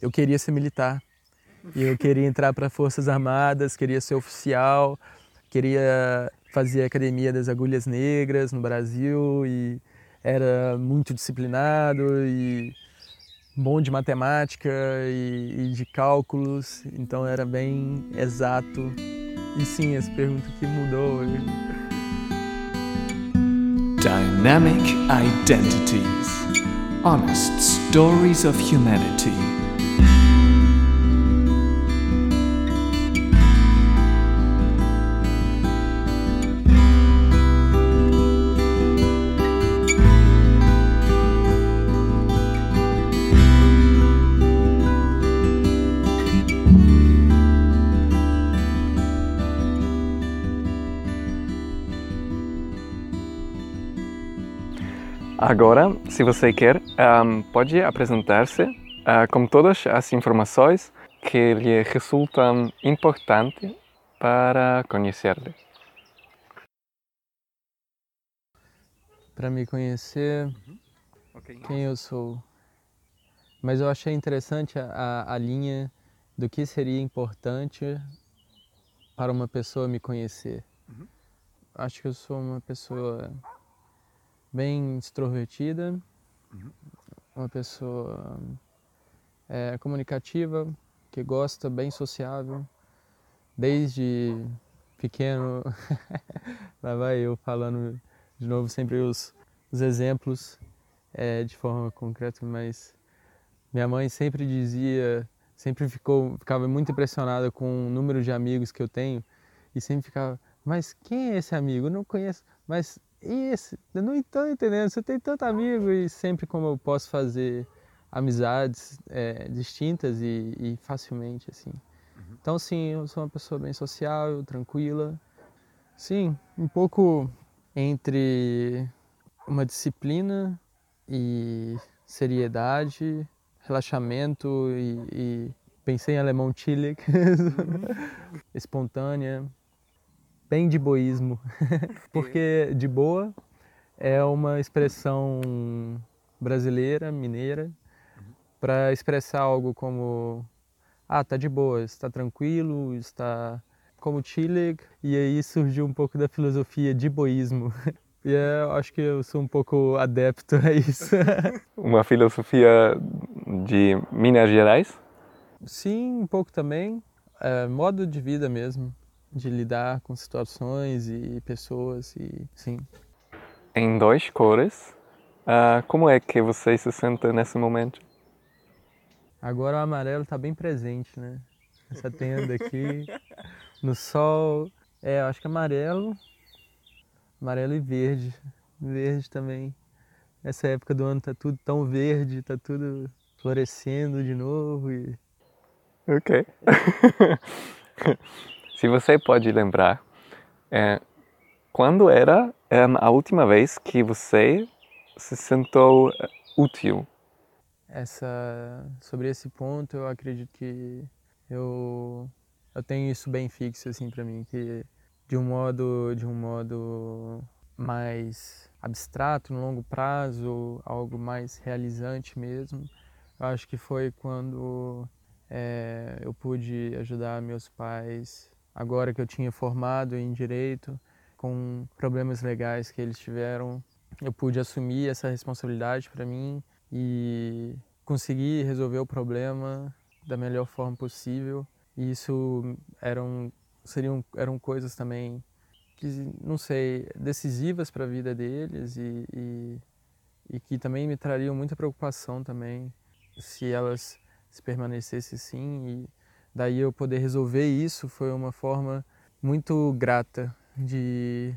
eu queria ser militar. E eu queria entrar para Forças Armadas, queria ser oficial, queria fazer a Academia das Agulhas Negras no Brasil e era muito disciplinado e bom de matemática e, e de cálculos, então era bem exato. E sim, essa pergunta que mudou. Dynamic Identities Honest Stories of Humanity. Agora, se você quer, um, pode apresentar-se uh, com todas as informações que lhe resultam importantes para conhecer-lhe. Para me conhecer, uhum. okay. quem eu sou. Mas eu achei interessante a, a linha do que seria importante para uma pessoa me conhecer. Uhum. Acho que eu sou uma pessoa bem extrovertida, uhum. uma pessoa é, comunicativa, que gosta, bem sociável, desde pequeno. Lá vai eu falando de novo sempre os, os exemplos é, de forma concreta, mas minha mãe sempre dizia, sempre ficou, ficava muito impressionada com o número de amigos que eu tenho e sempre ficava, mas quem é esse amigo? Eu não conheço, mas esse, eu não estou entendendo, você tem tanto amigo e sempre como eu posso fazer amizades é, distintas e, e, facilmente, assim. Uhum. Então, sim, eu sou uma pessoa bem social, tranquila. Sim, um pouco entre uma disciplina e seriedade, relaxamento e, e pensei em alemão chillig, uhum. espontânea, bem de boísmo, porque de boa é uma expressão brasileira, mineira, para expressar algo como ah, tá de boa, está tranquilo, está como chillig, e aí surgiu um pouco da filosofia de boísmo. E é, eu acho que eu sou um pouco adepto a isso. Uma filosofia de Minas Gerais? Sim, um pouco também. É, modo de vida mesmo de lidar com situações e pessoas e sim. Em dois cores, uh, como é que você se sente nesse momento? Agora o amarelo está bem presente, né? Essa tenda aqui, no sol, é, acho que amarelo, amarelo e verde, verde também. Essa época do ano tá tudo tão verde, tá tudo florescendo de novo e... Ok. Se você pode lembrar, é, quando era é, a última vez que você se sentou é, útil? Essa, sobre esse ponto, eu acredito que eu, eu tenho isso bem fixo assim para mim, que de um modo de um modo mais abstrato, no longo prazo, algo mais realizante mesmo. Eu acho que foi quando é, eu pude ajudar meus pais agora que eu tinha formado em direito, com problemas legais que eles tiveram, eu pude assumir essa responsabilidade para mim e conseguir resolver o problema da melhor forma possível. E isso eram seriam eram coisas também que não sei decisivas para a vida deles e, e, e que também me trariam muita preocupação também se elas se permanecessem e daí eu poder resolver isso foi uma forma muito grata de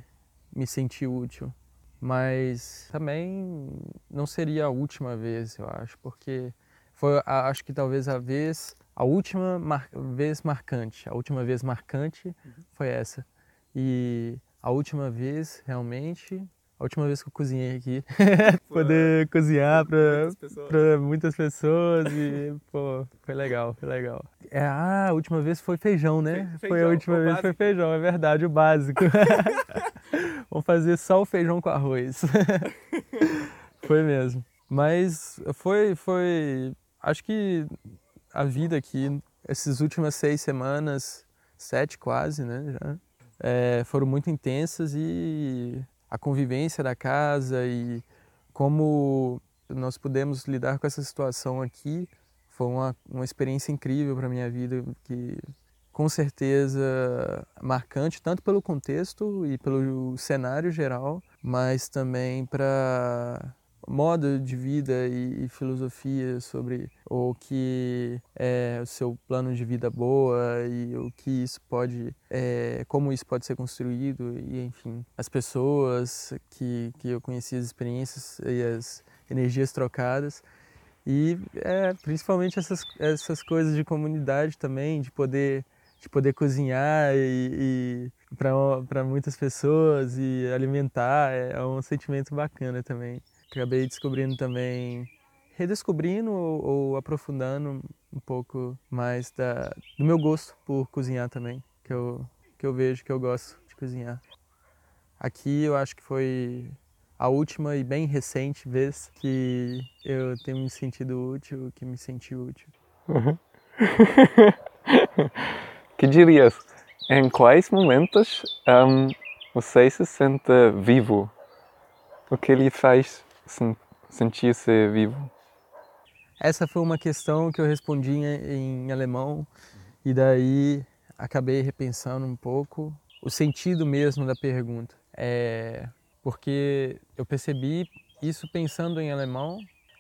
me sentir útil. Mas também não seria a última vez, eu acho, porque foi, acho que talvez a vez, a última mar, vez marcante, a última vez marcante foi essa. E a última vez realmente a última vez que eu cozinhei aqui, poder cozinhar para muitas pessoas e, pô, foi legal, foi legal. É, ah, a última vez foi feijão, né? Feijão, foi a última vez básico. foi feijão, é verdade, o básico. Vamos fazer só o feijão com arroz. foi mesmo. Mas foi, foi, acho que a vida aqui. Essas últimas seis semanas, sete quase, né, já, é, foram muito intensas e a convivência da casa e como nós pudemos lidar com essa situação aqui. Foi uma, uma experiência incrível para minha vida que com certeza marcante tanto pelo contexto e pelo cenário geral, mas também para modo de vida e, e, filosofia sobre o que é o seu plano de vida boa e o que isso pode, é, como isso pode ser construído e enfim, as pessoas que, que eu conheci, as experiências e as energias trocadas. E é, principalmente essas, essas coisas de comunidade também, de poder de poder cozinhar e, e para muitas pessoas e alimentar é, é um sentimento bacana também acabei descobrindo também, redescobrindo ou, ou, aprofundando um pouco mais da, do meu gosto por cozinhar também, que eu, que eu vejo que eu gosto de cozinhar. Aqui eu acho que foi a última e bem recente vez que eu tenho me sentido útil, que me senti útil. Uhum. que dirias? Em quais momentos um, você se sente vivo? O que lhe faz sentir-se vivo? Essa foi uma questão que eu respondi em alemão e daí acabei repensando um pouco o sentido mesmo da pergunta. É porque eu percebi isso pensando em alemão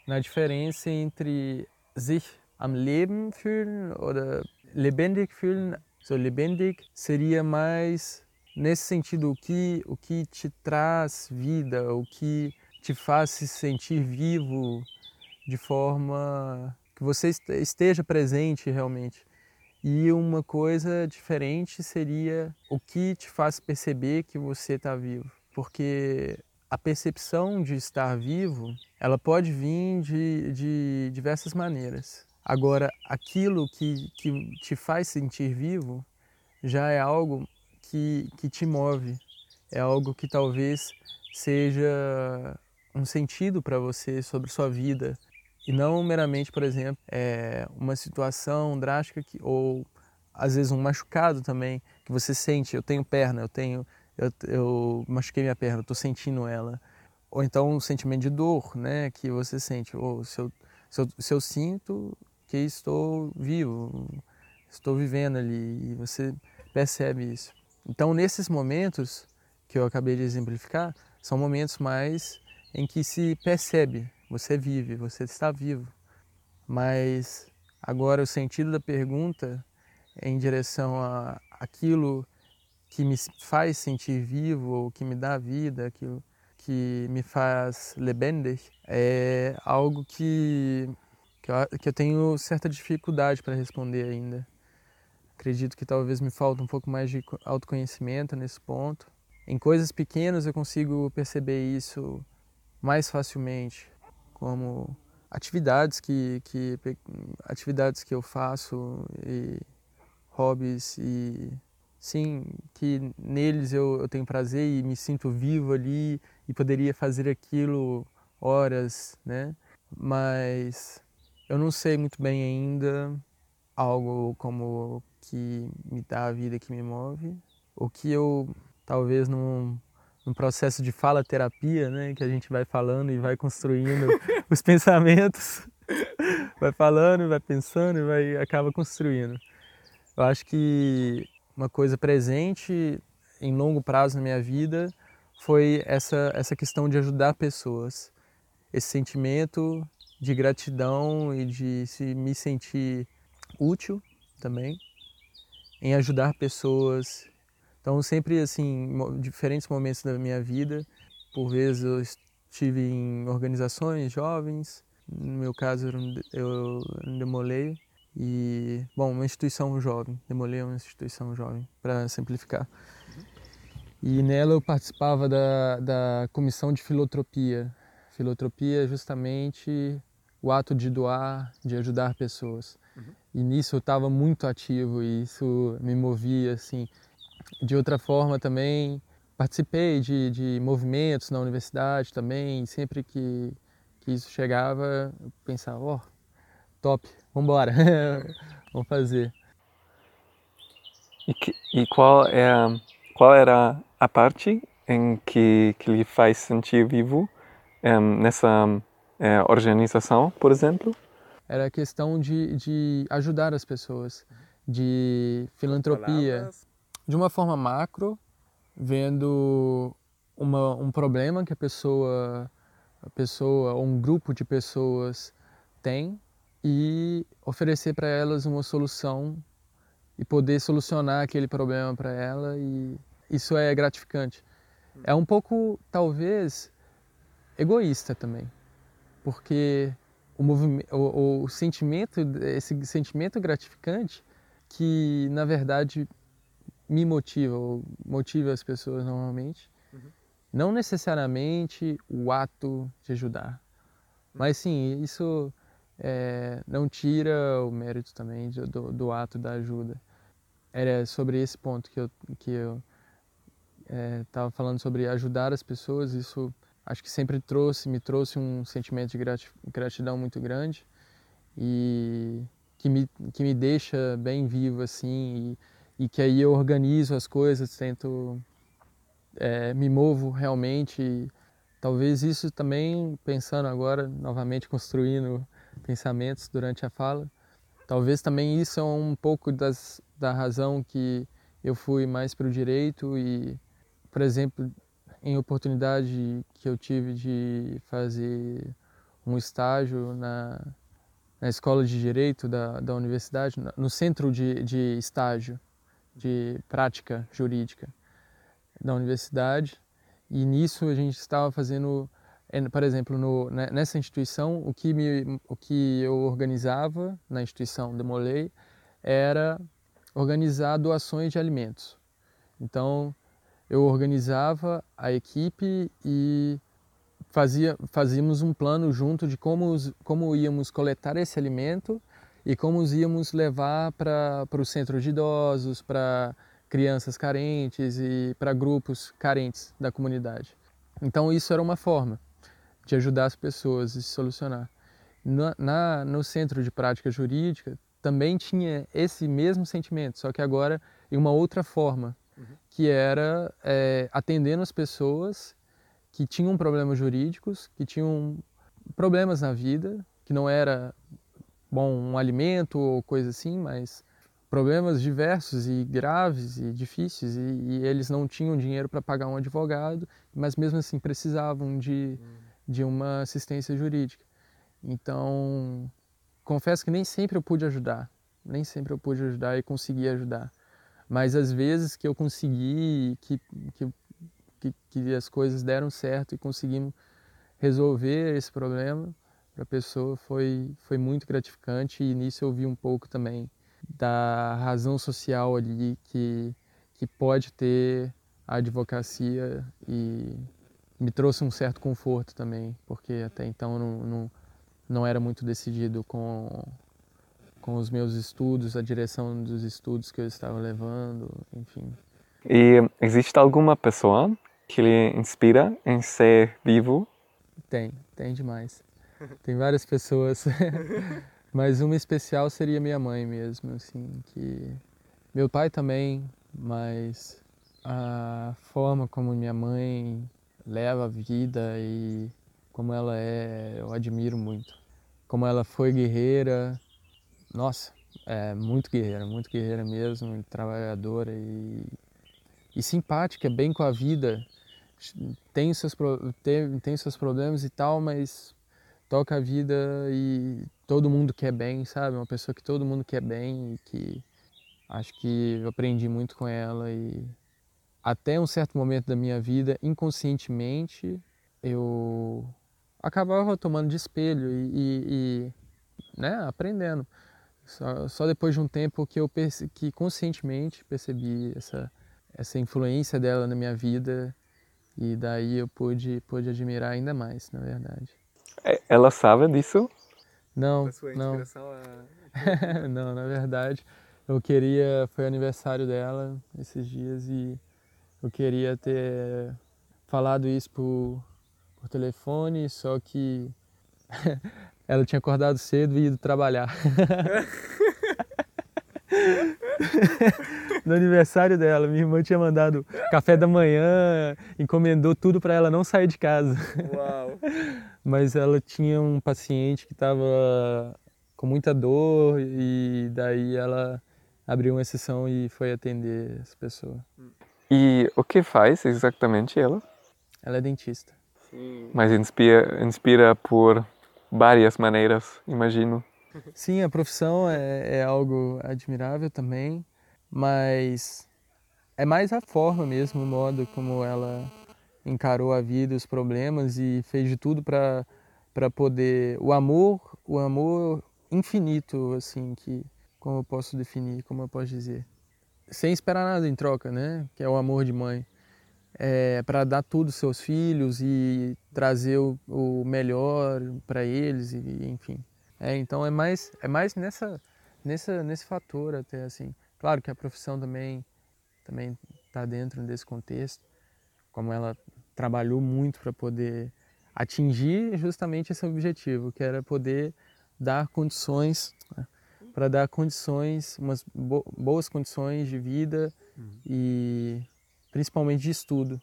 na diferença entre sich am Leben fühlen oder lebendig fühlen. So lebendig seria mais nesse sentido o que o que te traz vida, o que te faz se sentir vivo de forma que você esteja presente realmente. E uma coisa diferente seria o que te faz perceber que você está vivo. Porque a percepção de estar vivo, ela pode vir de, de diversas maneiras. Agora, aquilo que, que te faz sentir vivo já é algo que, que te move, é algo que talvez seja um sentido para você sobre sua vida e não meramente, por exemplo, é uma situação drástica que, ou às vezes um machucado também que você sente. Eu tenho perna, eu tenho, eu, eu machuquei minha perna, estou sentindo ela. Ou então um sentimento de dor, né, que você sente. Ou se eu, se eu, se eu sinto que estou vivo, estou vivendo ali e você percebe isso. Então, nesses momentos que eu acabei de exemplificar, são momentos mais em que se percebe, você vive, você está vivo. Mas agora o sentido da pergunta é em direção a aquilo que me faz sentir vivo, ou que me dá vida, aquilo que me faz lebendig, é algo que, que, eu, que eu tenho certa dificuldade para responder ainda. Acredito que talvez me falta um pouco mais de autoconhecimento nesse ponto. Em coisas pequenas eu consigo perceber isso mais facilmente, como atividades que, que atividades que eu faço e hobbies e sim que neles eu, eu tenho prazer e me sinto vivo ali e poderia fazer aquilo horas, né? Mas eu não sei muito bem ainda algo como que me dá a vida que me move, o que eu talvez não um processo de fala terapia, né, que a gente vai falando e vai construindo os pensamentos, vai falando, vai pensando e vai acaba construindo. Eu acho que uma coisa presente em longo prazo na minha vida foi essa essa questão de ajudar pessoas, esse sentimento de gratidão e de se me sentir útil também em ajudar pessoas então, sempre assim, diferentes momentos da minha vida, por vezes eu estive em organizações jovens, no meu caso eu demolei e, bom, uma instituição jovem, demolei uma instituição jovem, para simplificar. E nela eu participava da, da comissão de filotropia. Filotropia é justamente o ato de doar, de ajudar pessoas. Uhum. E nisso eu estava muito ativo e isso me movia, assim, de outra forma também participei de, de movimentos na universidade também, sempre que, que isso chegava, eu pensava, ó, oh, top, vambora, vamos fazer. E, que, e qual, é, qual era a parte em que, que lhe faz sentir vivo um, nessa é, organização, por exemplo? Era a questão de, de ajudar as pessoas, de filantropia, de uma forma macro, vendo uma, um problema que a pessoa, a pessoa ou um grupo de pessoas tem e oferecer para elas uma solução e poder solucionar aquele problema para ela e isso é gratificante. É um pouco, talvez, egoísta também, porque o, o, o sentimento, esse sentimento gratificante que, na verdade, me motiva, ou motiva as pessoas normalmente, uhum. não necessariamente o ato de ajudar, uhum. mas sim, isso é, não tira o mérito também do, do, ato da ajuda. Era sobre esse ponto que eu, que eu estava é, falando sobre ajudar as pessoas, isso acho que sempre trouxe, me trouxe um sentimento de gratidão muito grande e que me, que me deixa bem vivo assim e, e que aí eu organizo as coisas, tento, é, me movo realmente. Talvez isso também, pensando agora, novamente construindo pensamentos durante a fala, talvez também isso é um pouco das, da razão que eu fui mais para o direito e por exemplo, em oportunidade que eu tive de fazer um estágio na, na escola de direito da, da universidade, no centro de, de estágio de prática jurídica da universidade, e nisso a gente estava fazendo, por exemplo, no, né, nessa instituição, o que, me, o que eu organizava na instituição Demolei era organizar doações de alimentos. Então, eu organizava a equipe e fazia, fazíamos um plano junto de como, como íamos coletar esse alimento e como os íamos levar para o centro de idosos, para crianças carentes e para grupos carentes da comunidade. Então isso era uma forma de ajudar as pessoas se solucionar. Na, na, no centro de prática jurídica também tinha esse mesmo sentimento, só que agora em uma outra forma, que era é, atendendo as pessoas que tinham problemas jurídicos, que tinham problemas na vida, que não era bom um alimento ou coisa assim, mas problemas diversos e graves e difíceis e, e eles não tinham dinheiro para pagar um advogado, mas mesmo assim precisavam de, de uma assistência jurídica. Então, confesso que nem sempre eu pude ajudar, nem sempre eu pude ajudar e consegui ajudar. Mas às vezes que eu consegui, que, que, que, que as coisas deram certo e conseguimos resolver esse problema para a pessoa foi, foi muito gratificante e nisso eu vi um pouco também da razão social ali que, que pode ter a advocacia e me trouxe um certo conforto também, porque até então não, não, não era muito decidido com com os meus estudos, a direção dos estudos que eu estava levando, enfim. E existe alguma pessoa que lhe inspira em ser vivo? Tem, tem demais. Tem várias pessoas, mas uma especial seria minha mãe mesmo, assim, que meu pai também, mas a forma como minha mãe leva a vida e como ela é, eu admiro muito. Como ela foi guerreira, nossa, é muito guerreira, muito guerreira mesmo, trabalhadora e, e simpática, bem com a vida. Tem seus, tem, tem seus problemas e tal, mas toca a vida e todo mundo quer bem, sabe? Uma pessoa que todo mundo quer bem e que acho que eu aprendi muito com ela e até um certo momento da minha vida, inconscientemente, eu acabava tomando de espelho e, e, e né, aprendendo. Só, só depois de um tempo que eu que conscientemente percebi essa, essa influência dela na minha vida e daí eu pude, pude admirar ainda mais, na verdade. É, ela sabe disso? Não, não. É... não, na verdade, eu queria, foi aniversário dela esses dias e eu queria ter falado isso por, por telefone, só que ela tinha acordado cedo e ido trabalhar. no aniversário dela, minha irmã tinha mandado café da manhã, encomendou tudo para ela não sair de casa. Uau. Mas ela tinha um paciente que estava com muita dor e daí ela abriu uma exceção e foi atender essa pessoa. E o que faz exatamente ela? Ela é dentista. Sim. Mas inspira, inspira por várias maneiras, imagino. Sim, a profissão é, é algo admirável também, mas é mais a forma mesmo, o modo como ela encarou a vida, os problemas e fez de tudo para para poder o amor, o amor infinito assim que como eu posso definir, como eu posso dizer, sem esperar nada em troca, né? Que é o amor de mãe. É, para dar tudo aos seus filhos e trazer o, o melhor para eles, e, enfim. É, então é mais, é mais nessa, nessa, nesse fator até assim. Claro que a profissão também também está dentro desse contexto, como ela trabalhou muito para poder atingir justamente esse objetivo, que era poder dar condições, né, para dar condições, umas boas condições de vida uhum. e principalmente de estudo.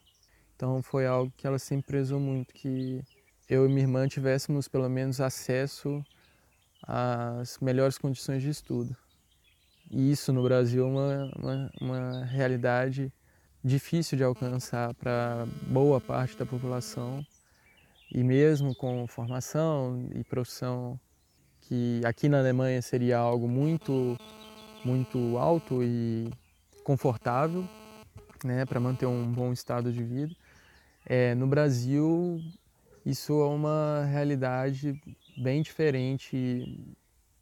Então foi algo que ela sempre prezou muito, que eu e minha irmã tivéssemos pelo menos acesso às melhores condições de estudo. E isso no Brasil é uma, uma, uma realidade difícil de alcançar para boa parte da população. E mesmo com formação e profissão, que aqui na Alemanha seria algo muito, muito alto e confortável, né, para manter um bom estado de vida. É, no Brasil, isso é uma realidade bem diferente,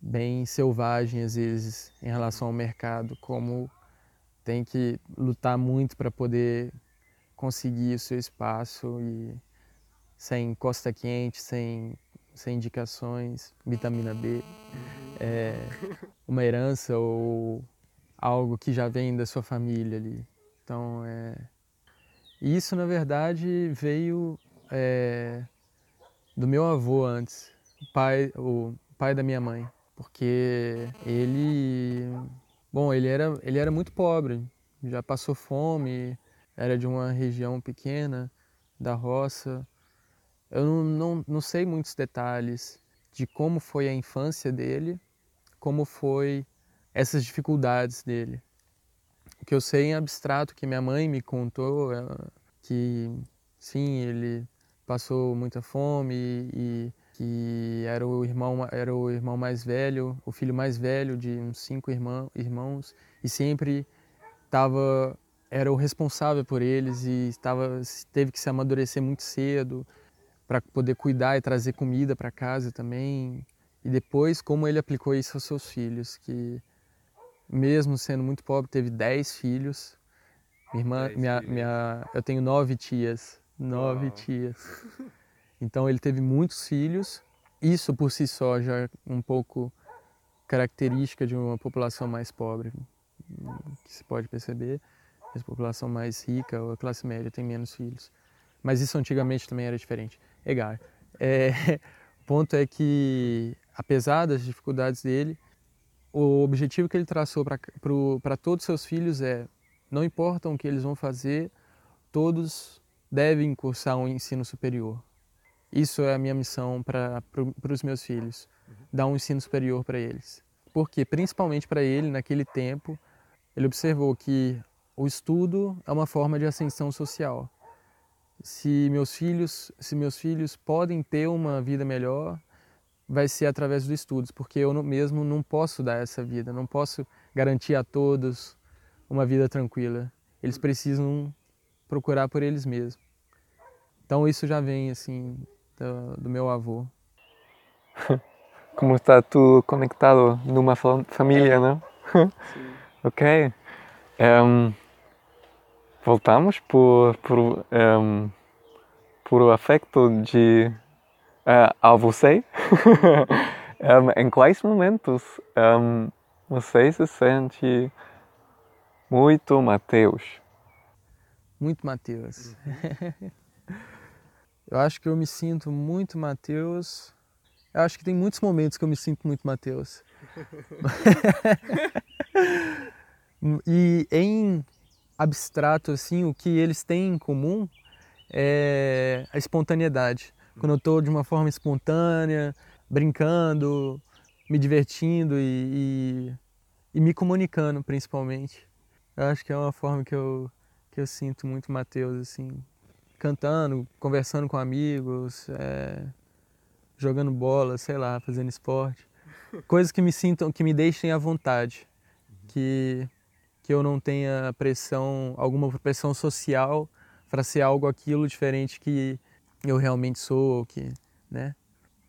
bem selvagem às vezes em relação ao mercado, como tem que lutar muito para poder conseguir o seu espaço e sem costa quente, sem, sem indicações, vitamina B, é, uma herança ou algo que já vem da sua família ali. Então, é, isso na verdade veio é, do meu avô antes, o pai, o pai da minha mãe porque ele, bom, ele era, ele era muito pobre, já passou fome, era de uma região pequena, da roça. Eu não, não, não sei muitos detalhes de como foi a infância dele, como foi essas dificuldades dele. O que eu sei em abstrato que minha mãe me contou é que sim, ele passou muita fome e, que era o irmão era o irmão mais velho, o filho mais velho de uns cinco irmão, irmãos e sempre estava era o responsável por eles e estava teve que se amadurecer muito cedo para poder cuidar e trazer comida para casa também. E depois como ele aplicou isso aos seus filhos que mesmo sendo muito pobre teve dez filhos. Minha irmã minha, minha eu tenho nove tias nove tias Então ele teve muitos filhos. Isso por si só já é um pouco característica de uma população mais pobre, que se pode perceber. A população mais rica ou a classe média tem menos filhos. Mas isso antigamente também era diferente. Egal. É, o ponto é que, apesar das dificuldades dele, o objetivo que ele traçou para todos os seus filhos é: não importa o que eles vão fazer, todos devem cursar um ensino superior. Isso é a minha missão para os meus filhos, dar um ensino superior para eles. Porque, principalmente para ele, naquele tempo, ele observou que o estudo é uma forma de ascensão social. Se meus filhos, se meus filhos podem ter uma vida melhor, vai ser através dos estudos, porque eu mesmo não posso dar essa vida, não posso garantir a todos uma vida tranquila. Eles precisam procurar por eles mesmos. Então isso já vem assim do, do meu avô. Como está tudo conectado numa família, né? Sim. ok. Um, voltamos por, por, um, por o afeto de uh, a você. um, em quais momentos um, você se sente muito Mateus? Muito Mateus. Uhum. Eu acho que eu me sinto muito Mateus Eu acho que tem muitos momentos que eu me sinto muito Mateus. e em abstrato, assim, o que eles têm em comum é a espontaneidade. Quando eu estou de uma forma espontânea, brincando, me divertindo e, e, e, me comunicando, principalmente. Eu acho que é uma forma que eu, que eu sinto muito Mateus, assim, cantando, conversando com amigos, é, jogando bola, sei lá, fazendo esporte. Coisas que me sintam, que me deixem à vontade, que que eu não tenha pressão, alguma pressão social para ser algo aquilo diferente que eu realmente sou, que, né?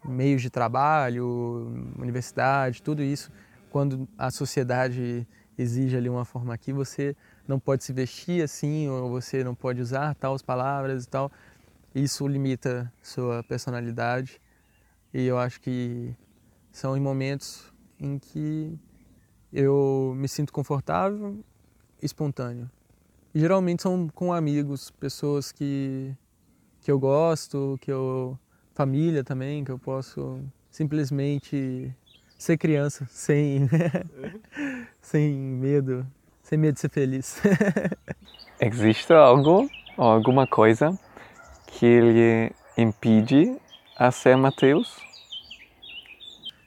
Meios de trabalho, universidade, tudo isso, quando a sociedade exige ali uma forma aqui, você não pode se vestir assim, ou você não pode usar tais palavras e tal. Isso limita sua personalidade. E eu acho que são em momentos em que eu me sinto confortável, espontâneo. E geralmente são com amigos, pessoas que, que eu gosto, que eu família também, que eu posso simplesmente ser criança sem sem medo, sem medo de ser feliz. Existe algo, alguma coisa que lhe impede a ser Mateus?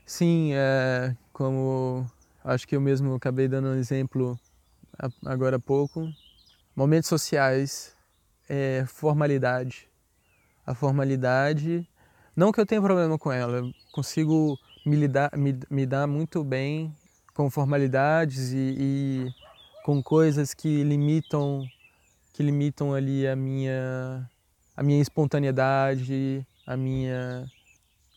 Sim, é, como acho que eu mesmo acabei dando um exemplo agora há pouco. Momentos sociais, é, formalidade. A formalidade, não que eu tenha problema com ela, eu consigo me, lidar, me, me dar muito bem com formalidades e, e com coisas que limitam que limitam ali a minha a minha espontaneidade, a minha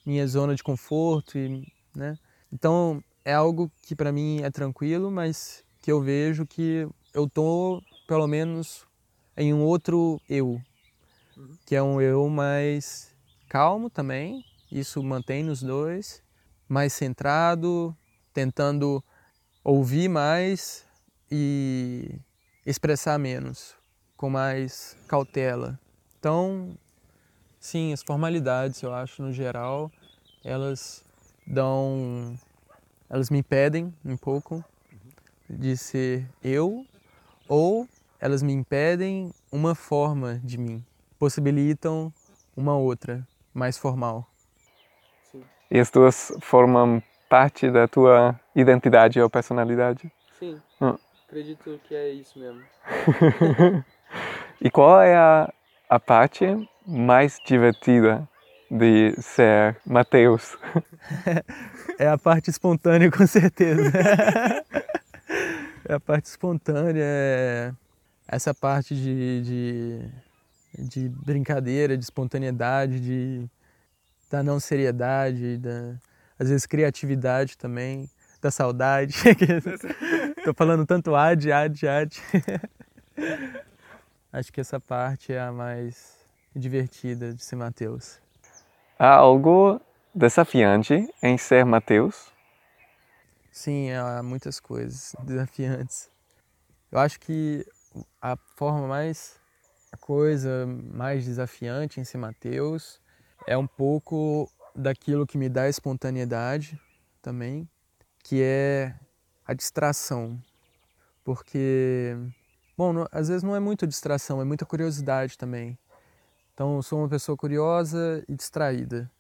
minha zona de conforto e, né? Então é algo que para mim é tranquilo, mas que eu vejo que eu tô pelo menos em um outro eu, que é um eu mais calmo também, isso mantém nos dois, mais centrado, tentando ouvir mais e expressar menos, com mais cautela. Então, sim, as formalidades, eu acho, no geral, elas dão. Elas me impedem um pouco de ser eu ou elas me impedem uma forma de mim, possibilitam uma outra, mais formal. E as duas formam parte da tua identidade ou personalidade? Sim, hum. Acredito que é isso mesmo. e qual é a, a parte mais divertida de ser Mateus? é a parte espontânea, com certeza. É a parte espontânea, é essa parte de, de, de, brincadeira, de espontaneidade, de, da não seriedade, da, às vezes criatividade também, da saudade. Tô falando tanto ad, ad, ad. Acho que essa parte é a mais divertida de ser Mateus. Há algo desafiante em ser Mateus? Sim, há muitas coisas desafiantes. Eu acho que a forma mais a coisa mais desafiante em ser Mateus é um pouco daquilo que me dá espontaneidade também, que é a distração. Porque, bom, não, às vezes não é muito distração, é muita curiosidade também. Então, eu sou uma pessoa curiosa e distraída.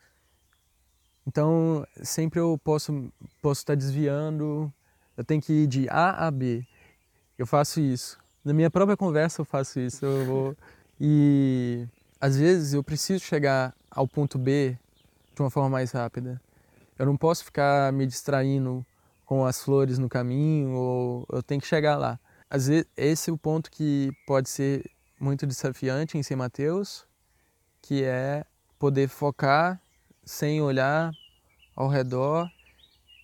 Então, sempre eu posso, posso estar desviando, eu tenho que ir de A a B. Eu faço isso. Na minha própria conversa eu faço isso. Eu vou... E às vezes eu preciso chegar ao ponto B de uma forma mais rápida. Eu não posso ficar me distraindo com as flores no caminho, ou eu tenho que chegar lá. Às vezes, esse é o ponto que pode ser muito desafiante em ser Mateus, que é poder focar sem olhar ao redor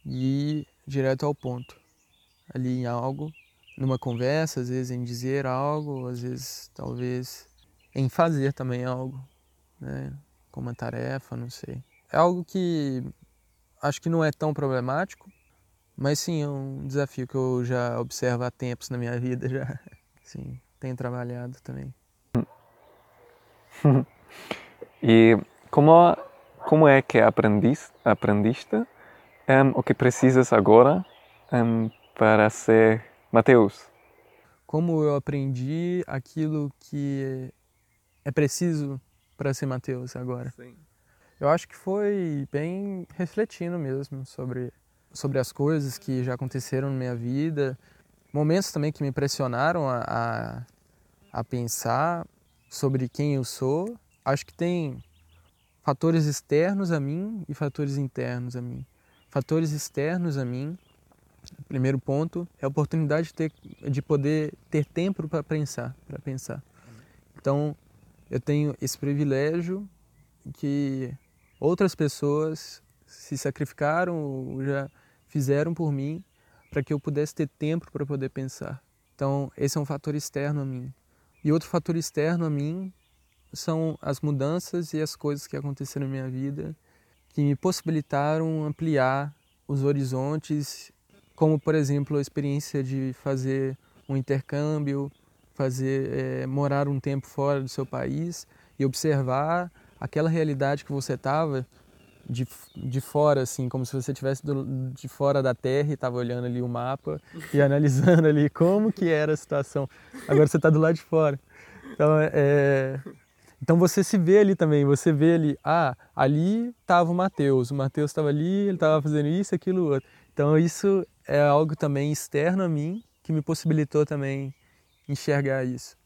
e ir direto ao ponto. Ali em algo, numa conversa, às vezes em dizer algo, às vezes talvez em fazer também algo, né? Como uma tarefa, não sei. É algo que acho que não é tão problemático, mas sim é um desafio que eu já observo há tempos na minha vida já. Sim, tenho trabalhado também. e como como é que aprendiste, aprendiste um, o que precisas agora um, para ser Mateus? Como eu aprendi aquilo que é preciso para ser Mateus agora? Sim. Eu acho que foi bem refletindo mesmo sobre, sobre as coisas que já aconteceram na minha vida, momentos também que me pressionaram a, a, a pensar sobre quem eu sou. Acho que tem fatores externos a mim e fatores internos a mim. Fatores externos a mim, primeiro ponto, é a oportunidade de, ter, de poder ter tempo para pensar, para pensar. Então, eu tenho esse privilégio que outras pessoas se sacrificaram já fizeram por mim para que eu pudesse ter tempo para poder pensar. Então, esse é um fator externo a mim. E outro fator externo a mim são as mudanças e as coisas que aconteceram na minha vida que me possibilitaram ampliar os horizontes, como por exemplo a experiência de fazer um intercâmbio, fazer é, morar um tempo fora do seu país e observar aquela realidade que você estava de, de fora, assim, como se você estivesse de fora da Terra e estava olhando ali o mapa e analisando ali como que era a situação. Agora você está do lado de fora. Então, é, então você se vê ali também, você vê ali, ah, ali estava o Mateus, o Mateus estava ali, ele estava fazendo isso, aquilo, outro. Então isso é algo também externo a mim que me possibilitou também enxergar isso.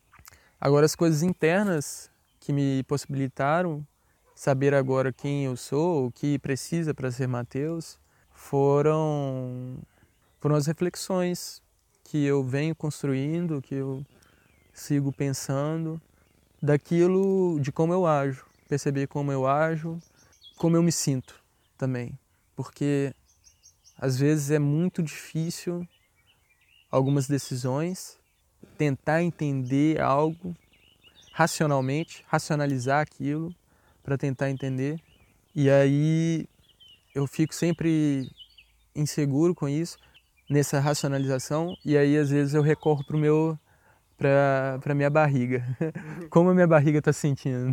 Agora as coisas internas que me possibilitaram saber agora quem eu sou, o que precisa para ser Mateus, foram foram as reflexões que eu venho construindo, que eu sigo pensando daquilo, de como eu ajo, perceber como eu ajo, como eu me sinto também, porque às vezes é muito difícil algumas decisões, tentar entender algo racionalmente, racionalizar aquilo para tentar entender. E aí eu fico sempre inseguro com isso, nessa racionalização, e aí às vezes eu recorro para o meu para minha barriga. Como a minha barriga está se sentindo?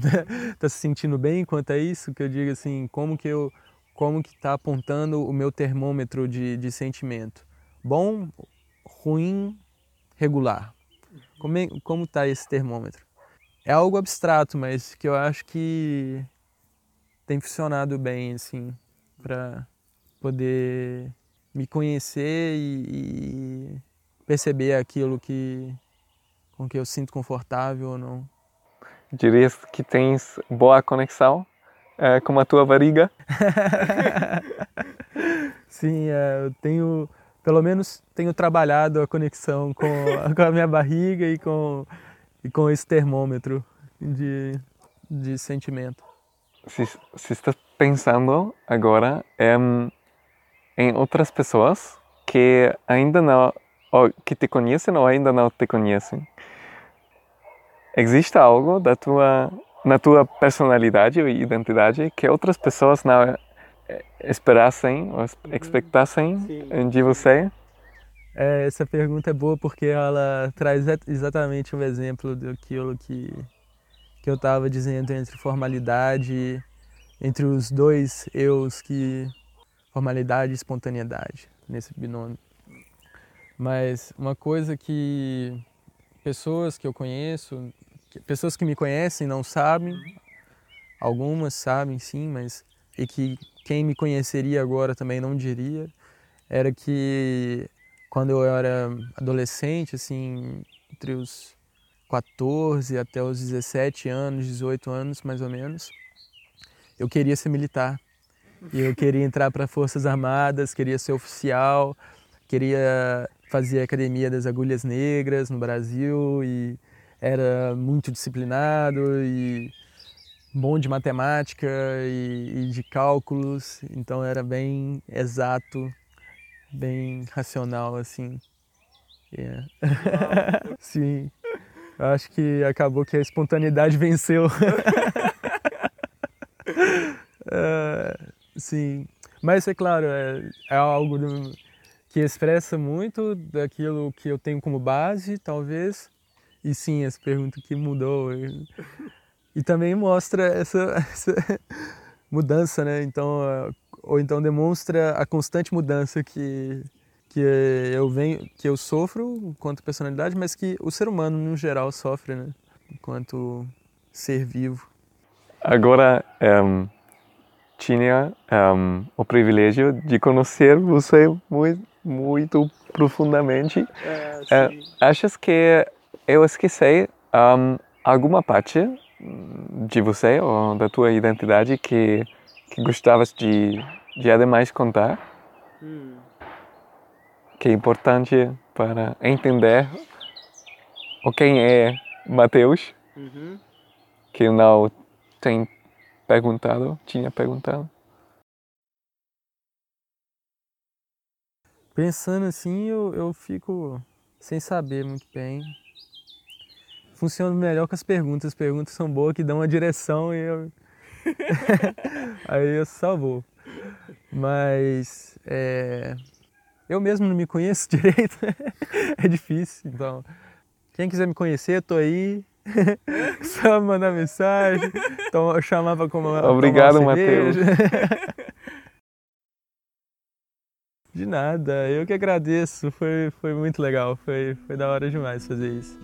Está se sentindo bem quanto a isso? Que eu digo assim, como que eu como que está apontando o meu termômetro de, de sentimento? Bom, ruim, regular. Como é, como está esse termômetro? É algo abstrato, mas que eu acho que tem funcionado bem assim para poder me conhecer e, e perceber aquilo que com que eu sinto confortável ou não. Dirias que tens boa conexão é, com a tua barriga? Sim, é, eu tenho, pelo menos tenho trabalhado a conexão com, com a minha barriga e com, e com esse termômetro de, de sentimento. Se, se estás pensando agora em, em outras pessoas que ainda não ou que te conhecem ou ainda não te conhecem. Existe algo da tua na tua personalidade e identidade que outras pessoas não eh, esperassem ou expectassem Sim. de você? É, essa pergunta é boa porque ela traz exatamente um exemplo daquilo que, que eu estava dizendo entre formalidade, entre os dois eus que formalidade e espontaneidade nesse binômio. Mas uma coisa que pessoas que eu conheço, pessoas que me conhecem não sabem, algumas sabem sim, mas e que quem me conheceria agora também não diria, era que quando eu era adolescente, assim, entre os 14 até os 17 anos, 18 anos mais ou menos, eu queria ser militar. E eu queria entrar para Forças Armadas, queria ser oficial, queria fazia academia das agulhas negras no Brasil e era muito disciplinado e bom de matemática e, e de cálculos, então era bem exato, bem racional assim. Yeah. Sim, eu acho que acabou que a espontaneidade venceu. uh, sim, mas é claro, é, é algo do, que expressa muito daquilo que eu tenho como base, talvez. E sim, essa pergunta que mudou. E, e também mostra essa, essa, mudança, né? Então, ou então demonstra a constante mudança que que eu venho, que eu sofro enquanto personalidade, mas que o ser humano no geral sofre, né? Enquanto ser vivo. Agora um, tinha um, o privilégio de conhecer você muito, muito profundamente. É, uh, achas que eu esqueci um, alguma parte de você ou da tua identidade que, que gostavas de, de ademais contar? Hum. Que é importante para entender o quem é Mateus, uhum. que não tem perguntado, tinha perguntado. Pensando assim, eu, eu fico sem saber muito bem funciona melhor com as perguntas. As perguntas são boas, que dão uma direção e eu. Aí eu salvou. Mas é... eu mesmo não me conheço direito, é difícil. Então, quem quiser me conhecer, eu tô aí. Só mandar mensagem, então, eu chamava como Obrigado, Matheus. De nada, eu que agradeço, foi, foi muito legal, foi, foi da hora demais fazer isso.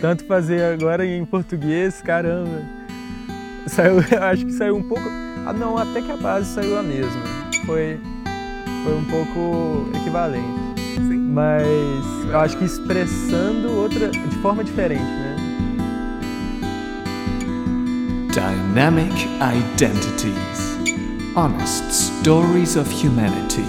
Tanto fazer agora em português, caramba. Saiu, acho que saiu um pouco. Ah, não, até que a base saiu a mesma. Foi, foi um pouco equivalente. Sim. Mas eu acho que expressando outra de forma diferente, né? Dynamic Identities Honest Stories of Humanity